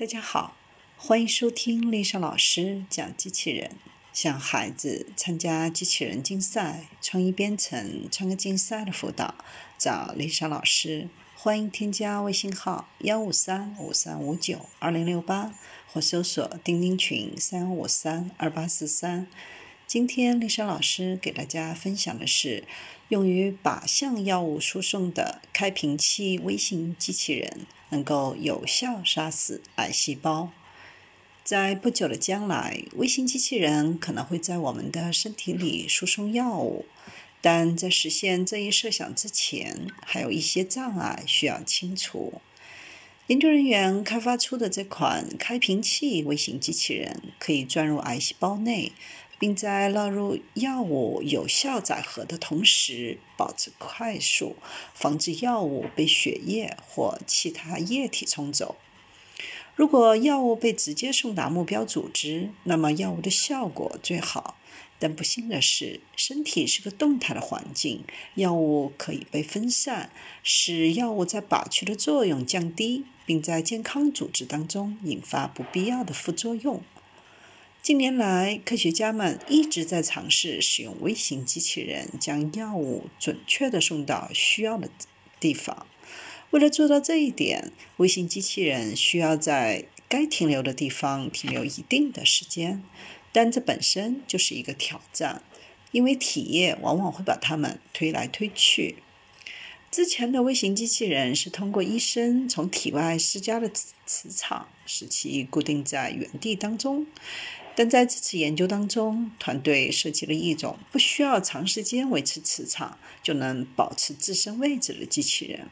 大家好，欢迎收听丽莎老师讲机器人。向孩子参加机器人竞赛、创意编程、创客竞赛的辅导，找丽莎老师。欢迎添加微信号幺五三五三五九二零六八，或搜索钉钉群三五三二八四三。今天丽莎老师给大家分享的是用于靶向药物输送的开瓶器微型机器人。能够有效杀死癌细胞。在不久的将来，微型机器人可能会在我们的身体里输送药物，但在实现这一设想之前，还有一些障碍需要清除。研究人员开发出的这款开瓶器微型机器人，可以钻入癌细胞内。并在纳入药物有效载荷的同时，保持快速，防止药物被血液或其他液体冲走。如果药物被直接送达目标组织，那么药物的效果最好。但不幸的是，身体是个动态的环境，药物可以被分散，使药物在靶区的作用降低，并在健康组织当中引发不必要的副作用。近年来，科学家们一直在尝试使用微型机器人将药物准确地送到需要的地方。为了做到这一点，微型机器人需要在该停留的地方停留一定的时间，但这本身就是一个挑战，因为体液往往会把它们推来推去。之前的微型机器人是通过医生从体外施加的磁磁场，使其固定在原地当中。但在这次研究当中，团队设计了一种不需要长时间维持磁场就能保持自身位置的机器人。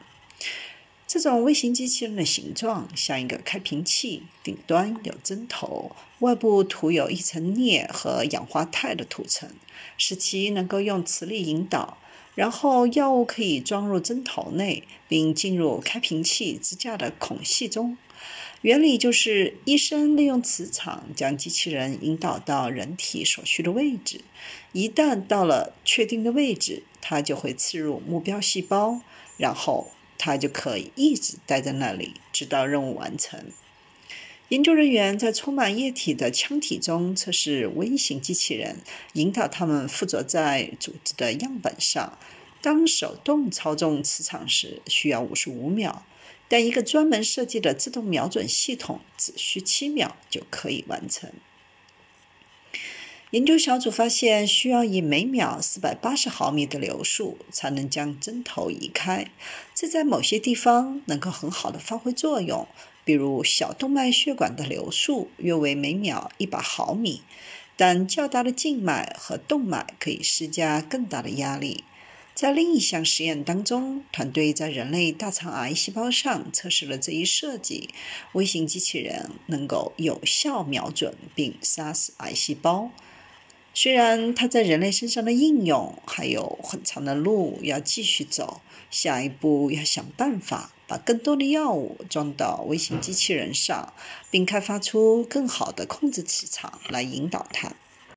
这种微型机器人的形状像一个开瓶器，顶端有针头，外部涂有一层镍和氧化钛的涂层，使其能够用磁力引导。然后药物可以装入针头内，并进入开瓶器支架的孔隙中。原理就是，医生利用磁场将机器人引导到人体所需的位置。一旦到了确定的位置，它就会刺入目标细胞，然后它就可以一直待在那里，直到任务完成。研究人员在充满液体的腔体中测试微型机器人，引导它们附着在组织的样本上。当手动操纵磁场时，需要五十五秒。但一个专门设计的自动瞄准系统只需七秒就可以完成。研究小组发现，需要以每秒四百八十毫米的流速才能将针头移开，这在某些地方能够很好的发挥作用，比如小动脉血管的流速约为每秒一百毫米，但较大的静脉和动脉可以施加更大的压力。在另一项实验当中，团队在人类大肠癌细胞上测试了这一设计。微型机器人能够有效瞄准并杀死癌细胞。虽然它在人类身上的应用还有很长的路要继续走，下一步要想办法把更多的药物装到微型机器人上，并开发出更好的控制磁场来引导它。